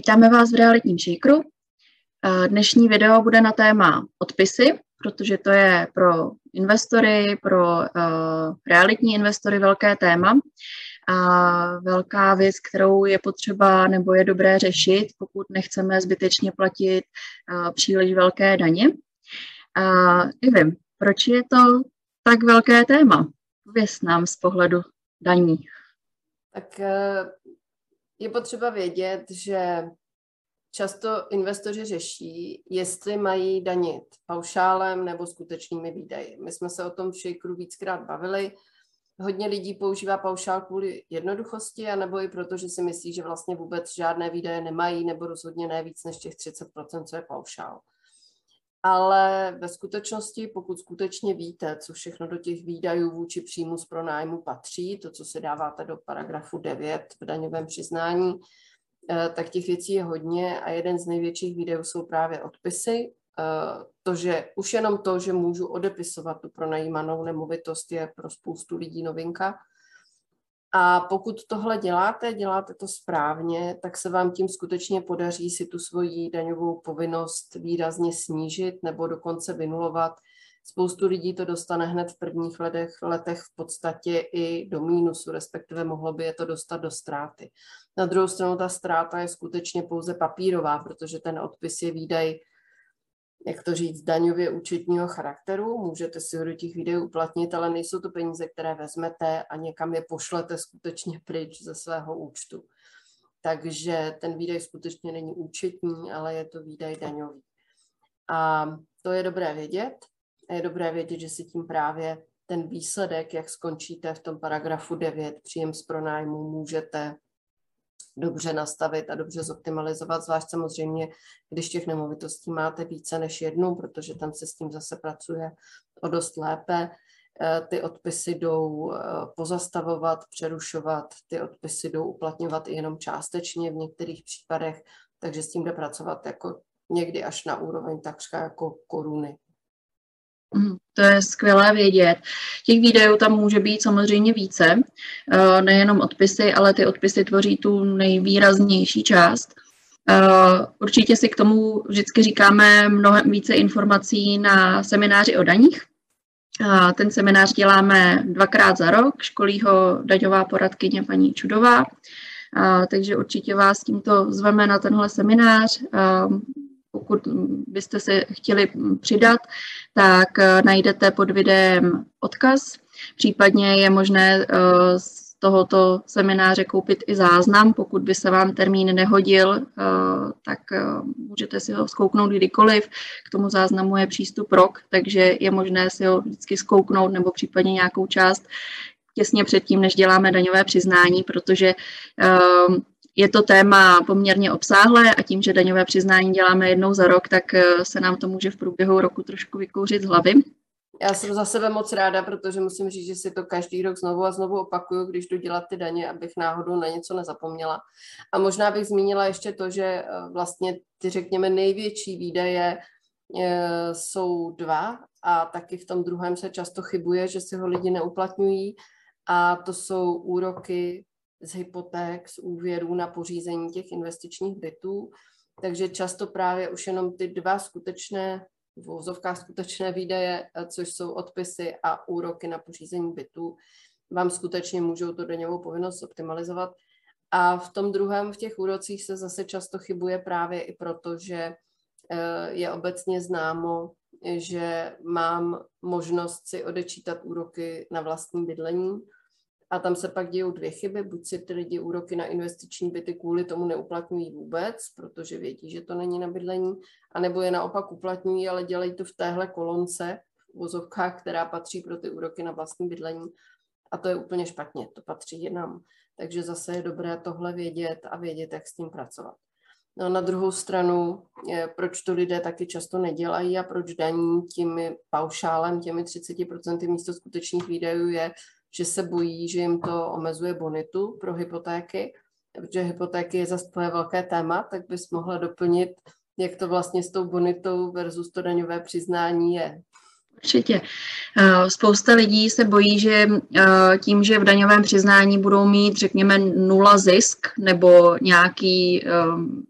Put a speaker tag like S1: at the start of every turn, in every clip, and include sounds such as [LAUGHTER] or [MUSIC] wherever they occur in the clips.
S1: Vítáme vás v realitním shakeru. Eh, dnešní video bude na téma odpisy, protože to je pro investory, pro uh, realitní investory velké téma a velká věc, kterou je potřeba nebo je dobré řešit, pokud nechceme zbytečně platit uh, příliš velké daně. A nevím, proč je to tak velké téma? Pověz nám z pohledu daní.
S2: Tak je potřeba vědět, že často investoři řeší, jestli mají danit paušálem nebo skutečnými výdaji. My jsme se o tom v Shakeru víckrát bavili. Hodně lidí používá paušál kvůli jednoduchosti, anebo i proto, že si myslí, že vlastně vůbec žádné výdaje nemají, nebo rozhodně ne víc než těch 30%, co je paušál. Ale ve skutečnosti, pokud skutečně víte, co všechno do těch výdajů vůči příjmu z pronájmu patří, to, co se dáváte do paragrafu 9 v daňovém přiznání, eh, tak těch věcí je hodně a jeden z největších výdajů jsou právě odpisy. Eh, to, že už jenom to, že můžu odepisovat tu pronajímanou nemovitost, je pro spoustu lidí novinka. A pokud tohle děláte, děláte to správně, tak se vám tím skutečně podaří si tu svoji daňovou povinnost výrazně snížit nebo dokonce vynulovat. Spoustu lidí to dostane hned v prvních letech, letech v podstatě i do mínusu, respektive mohlo by je to dostat do ztráty. Na druhou stranu ta ztráta je skutečně pouze papírová, protože ten odpis je výdaj jak to říct, daňově účetního charakteru. Můžete si ho do těch videů uplatnit, ale nejsou to peníze, které vezmete a někam je pošlete skutečně pryč ze svého účtu. Takže ten výdaj skutečně není účetní, ale je to výdaj daňový. A to je dobré vědět. A je dobré vědět, že si tím právě ten výsledek, jak skončíte v tom paragrafu 9, příjem z pronájmu, můžete dobře nastavit a dobře zoptimalizovat, zvlášť samozřejmě, když těch nemovitostí máte více než jednu, protože tam se s tím zase pracuje o dost lépe. Eh, ty odpisy jdou eh, pozastavovat, přerušovat, ty odpisy jdou uplatňovat i jenom částečně v některých případech, takže s tím jde pracovat jako někdy až na úroveň takřka jako koruny.
S1: Mhm, to je skvělé vědět. Těch výdajů tam může být samozřejmě více, eh, nejenom odpisy, ale ty odpisy tvoří tu nejvýraznější část. Eh, určitě si k tomu vždycky říkáme mnohem více informací na semináři o daních. Ten seminář děláme dvakrát za rok, školí ho daňová poradkyně paní Čudová, takže určitě vás tímto zveme na tenhle seminář. Eh, pokud byste se chtěli přidat, tak eh, najdete pod videem odkaz. Případně je možné eh, z tohoto semináře koupit i záznam. Pokud by se vám termín nehodil, eh, tak můžete si ho zkouknout kdykoliv. K tomu záznamu je přístup rok, takže je možné si ho vždycky zkouknout nebo případně nějakou část těsně předtím, než děláme daňové přiznání, protože je to téma poměrně obsáhlé a tím, že daňové přiznání děláme jednou za rok, tak eh, se nám to může v průběhu roku trošku vykouřit z hlavy.
S2: Já jsem za sebe moc ráda, protože musím říct, že si to každý rok znovu a znovu opakuju, když jdu dělat ty daně, abych náhodou na něco nezapomněla. A možná bych zmínila ještě to, že eh, vlastně ty, řekněme, největší výdaje eh, jsou dva a taky v tom druhém se často chybuje, že si ho lidi neuplatňují a to jsou úroky z hypoték, z úvěrů na pořízení těch investičních bytů. Takže často právě už jenom ty dva skutečné, v vozovkách skutečné výdaje, což jsou odpisy a úroky na pořízení bytů, vám skutečně můžou to daňovou povinnost optimalizovat. A v tom druhém, v těch úrocích se zase často chybuje právě i proto, že eh, je obecně známo, že mám možnost si odečítat úroky na vlastní bydlení, a tam se pak dějou dvě chyby, buď si ty lidi úroky na investiční byty kvůli tomu neuplatňují vůbec, protože vědí, že to není na bydlení, anebo je naopak uplatňují, ale dělají to v téhle kolonce, v vozovkách, která patří pro ty úroky na vlastní bydlení. A to je úplně špatně, to patří jinam. Takže zase je dobré tohle vědět a vědět, jak s tím pracovat. No na druhou stranu, proč to lidé taky často nedělají a proč daní tím paušálem, těmi 30% místo skutečných výdajů je, že se bojí, že jim to omezuje bonitu pro hypotéky, protože hypotéky je zase tvoje velké téma, tak bys mohla doplnit, jak to vlastně s tou bonitou versus to daňové přiznání je.
S1: Určitě. Eh, spousta lidí se bojí, že eh, tím, že v daňovém přiznání budou mít, řekněme, nula zisk nebo nějaký eh,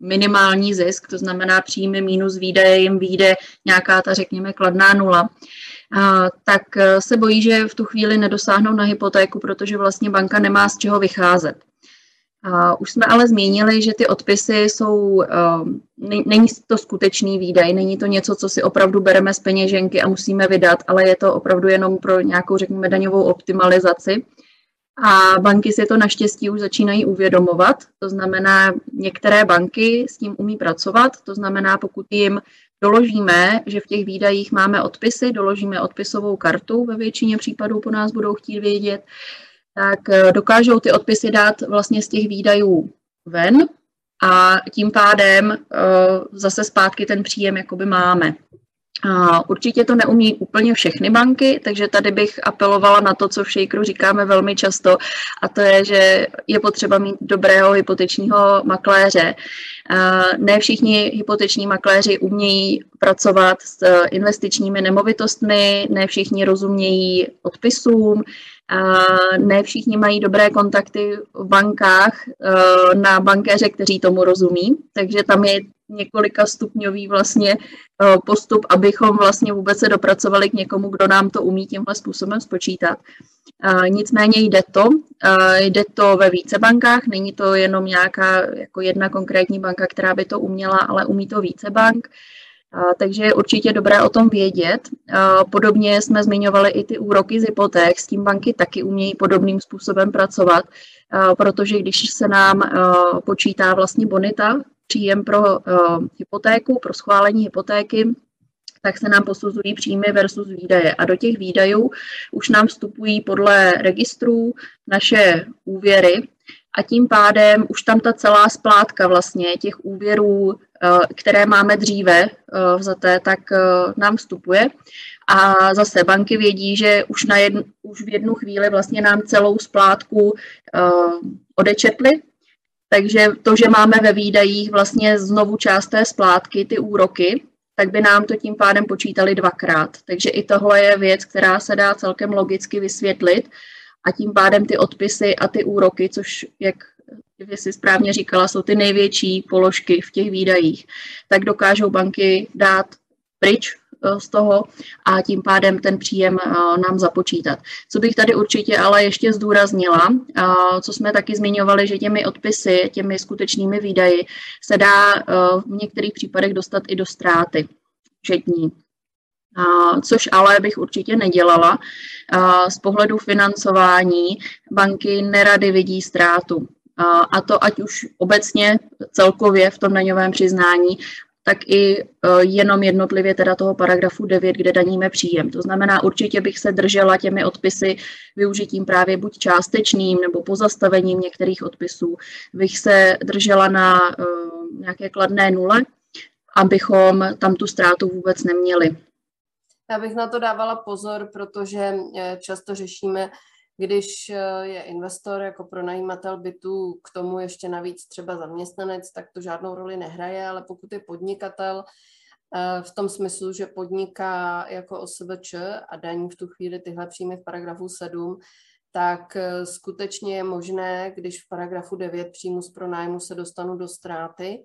S1: minimální zisk, to znamená příjmy minus výdaje, jim výjde nějaká ta, řekněme, kladná nula, tak se bojí, že v tu chvíli nedosáhnou na hypotéku, protože vlastně banka nemá z čeho vycházet. Už jsme ale zmínili, že ty odpisy jsou, ehm, není to skutečný výdaj, není to něco, co si opravdu bereme z peněženky a musíme vydat, ale je to opravdu jenom pro nějakou, řekněme, daňovou optimalizaci. A banky si to naštěstí už začínají uvědomovat, to znamená, některé banky s tím umí pracovat, to znamená, pokud jim doložíme, že v těch výdajích máme odpisy, doložíme odpisovou kartu, ve většině případů po nás budou chtít vědět, tak eh, dokážou ty odpisy dát vlastně z těch výdajů ven a tím pádem eh, zase zpátky ten příjem jakoby máme. Určitě to neumí úplně všechny banky, takže tady bych apelovala na to, co v Shakeru říkáme velmi často, a to je, že je potřeba mít dobrého hypotečního makléře. Ne všichni hypoteční makléři umějí pracovat s eh, investičními nemovitostmi, ne všichni rozumějí odpisům, ne všichni mají dobré kontakty v bankách eh, na bankéře, kteří tomu rozumí, takže tam je několika stupňový vlastně eh, postup, abychom vlastně vůbec se dopracovali k někomu, kdo nám to umí tímhle způsobem spočítat. Nicméně jde to, jde to ve více bankách, není to jenom nějaká jako jedna konkrétní banka, která by to uměla, ale umí to více bank. Takže je určitě dobré o tom vědět. Podobně jsme zmiňovali i ty úroky z hypoték, s tím banky taky umějí podobným způsobem pracovat, protože když se nám počítá vlastně bonita, příjem pro hypotéku, pro schválení hypotéky, tak se nám posuzují příjmy versus výdaje. A do těch výdajů už nám vstupují podle registrů naše úvěry, a tím pádem už tam ta celá splátka vlastně těch úvěrů, které máme dříve eh, vzaté, tak eh, nám vstupuje. A zase banky vědí, že už, na jednu, už v jednu chvíli vlastně nám celou splátku odečetli, takže to, že máme ve výdajích vlastně znovu část té splátky, ty úroky, tak by nám to tím pádem počítali dvakrát. Takže i tohle je věc, která se dá celkem logicky vysvětlit a tím pádem ty odpisy a ty úroky, což, jak vy si správně říkala, jsou ty největší položky v těch výdajích, tak dokážou banky dát pryč eh, z toho a tím pádem ten příjem eh, nám započítat. Co bych tady určitě ale ještě zdůraznila, eh, co jsme taky zmiňovali, že těmi odpisy, těmi skutečnými výdaji se dá v některých případech dostat i do ztráty všetní což ale bych určitě nedělala. Z pohledu financování banky nerady vidí ztrátu. A to ať už obecně celkově v tom daňovém přiznání, tak i e, jenom jednotlivě teda toho paragrafu 9, kde daníme příjem. To znamená, určitě bych se držela těmi odpisy využitím právě buď částečným nebo pozastavením některých odpisů. Bych se držela na e, nějaké kladné nule, abychom tam tu ztrátu vůbec neměli.
S2: Já bych na to dávala pozor, protože eh, často řešíme, když eh, je investor jako pronajímatel bytu k tomu ještě navíc třeba zaměstnanec, tak to žádnou roli nehraje, ale pokud je podnikatel eh, v tom smyslu, že podniká jako OSVČ a daní v tu chvíli tyhle příjmy v paragrafu 7, tak skutečně je možné, když v paragrafu 9 příjmu z pronájmu se dostanu do ztráty,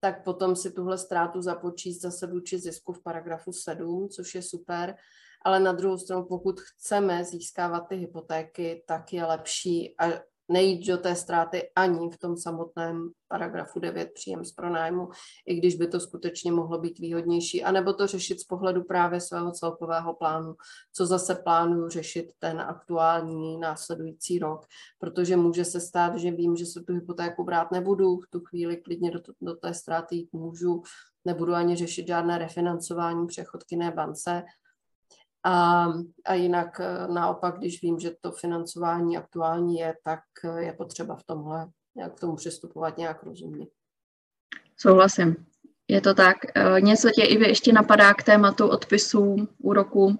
S2: tak potom si tuhle ztrátu započíst zase vůči zisku v paragrafu 7, což je super. Ale na druhou stranu, pokud chceme získávat ty hypotéky, tak je lepší a nejít do té ztráty ani v tom samotném paragrafu 9 příjem z pronájmu, i když by to skutečně mohlo být výhodnější, anebo to řešit z pohledu právě svého celkového plánu, co zase plánuju řešit ten aktuální následující rok, protože může se stát, že vím, že se tu hypotéku brát nebudu, v tu chvíli klidně do, do té ztráty jít můžu, nebudu ani řešit žádné refinancování přechod k jiné bance, a, a jinak eh, naopak, když vím, že to financování aktuální je, tak eh, je potřeba v tomhle jak k tomu přistupovat nějak rozumně.
S1: Souhlasím. Je to tak. Eh, něco tě i ještě napadá k tématu odpisů, úroku?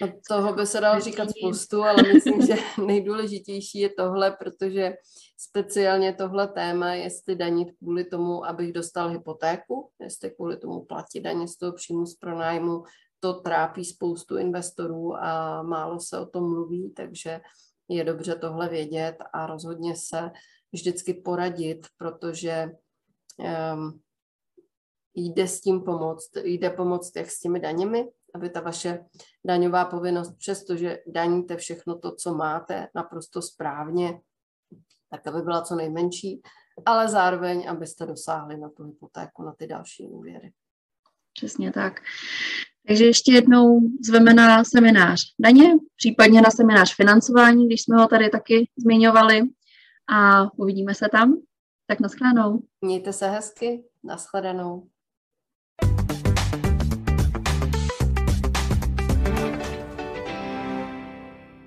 S2: No toho by se dalo říkat spoustu, ale myslím, že [LAUGHS] nejdůležitější je tohle, protože speciálně tohle téma, jestli danit kvůli tomu, abych dostal hypotéku, jestli kvůli tomu platit daně z toho příjmu z pronájmu, to trápí spoustu investorů a málo se o tom mluví, takže je dobře tohle vědět a rozhodně se vždycky poradit, protože um, jde s tím pomoct, jde pomoct jak s těmi daněmi, aby ta vaše daňová povinnost, přestože daníte všechno to, co máte naprosto správně, tak aby byla co nejmenší, ale zároveň, abyste dosáhli na tu hypotéku, na ty další úvěry.
S1: Přesně tak. Takže ještě jednou zveme na seminář daně, případně na seminář financování, když jsme ho tady taky zmiňovali a uvidíme se tam. Tak naschledanou.
S2: Mějte se hezky, naschledanou.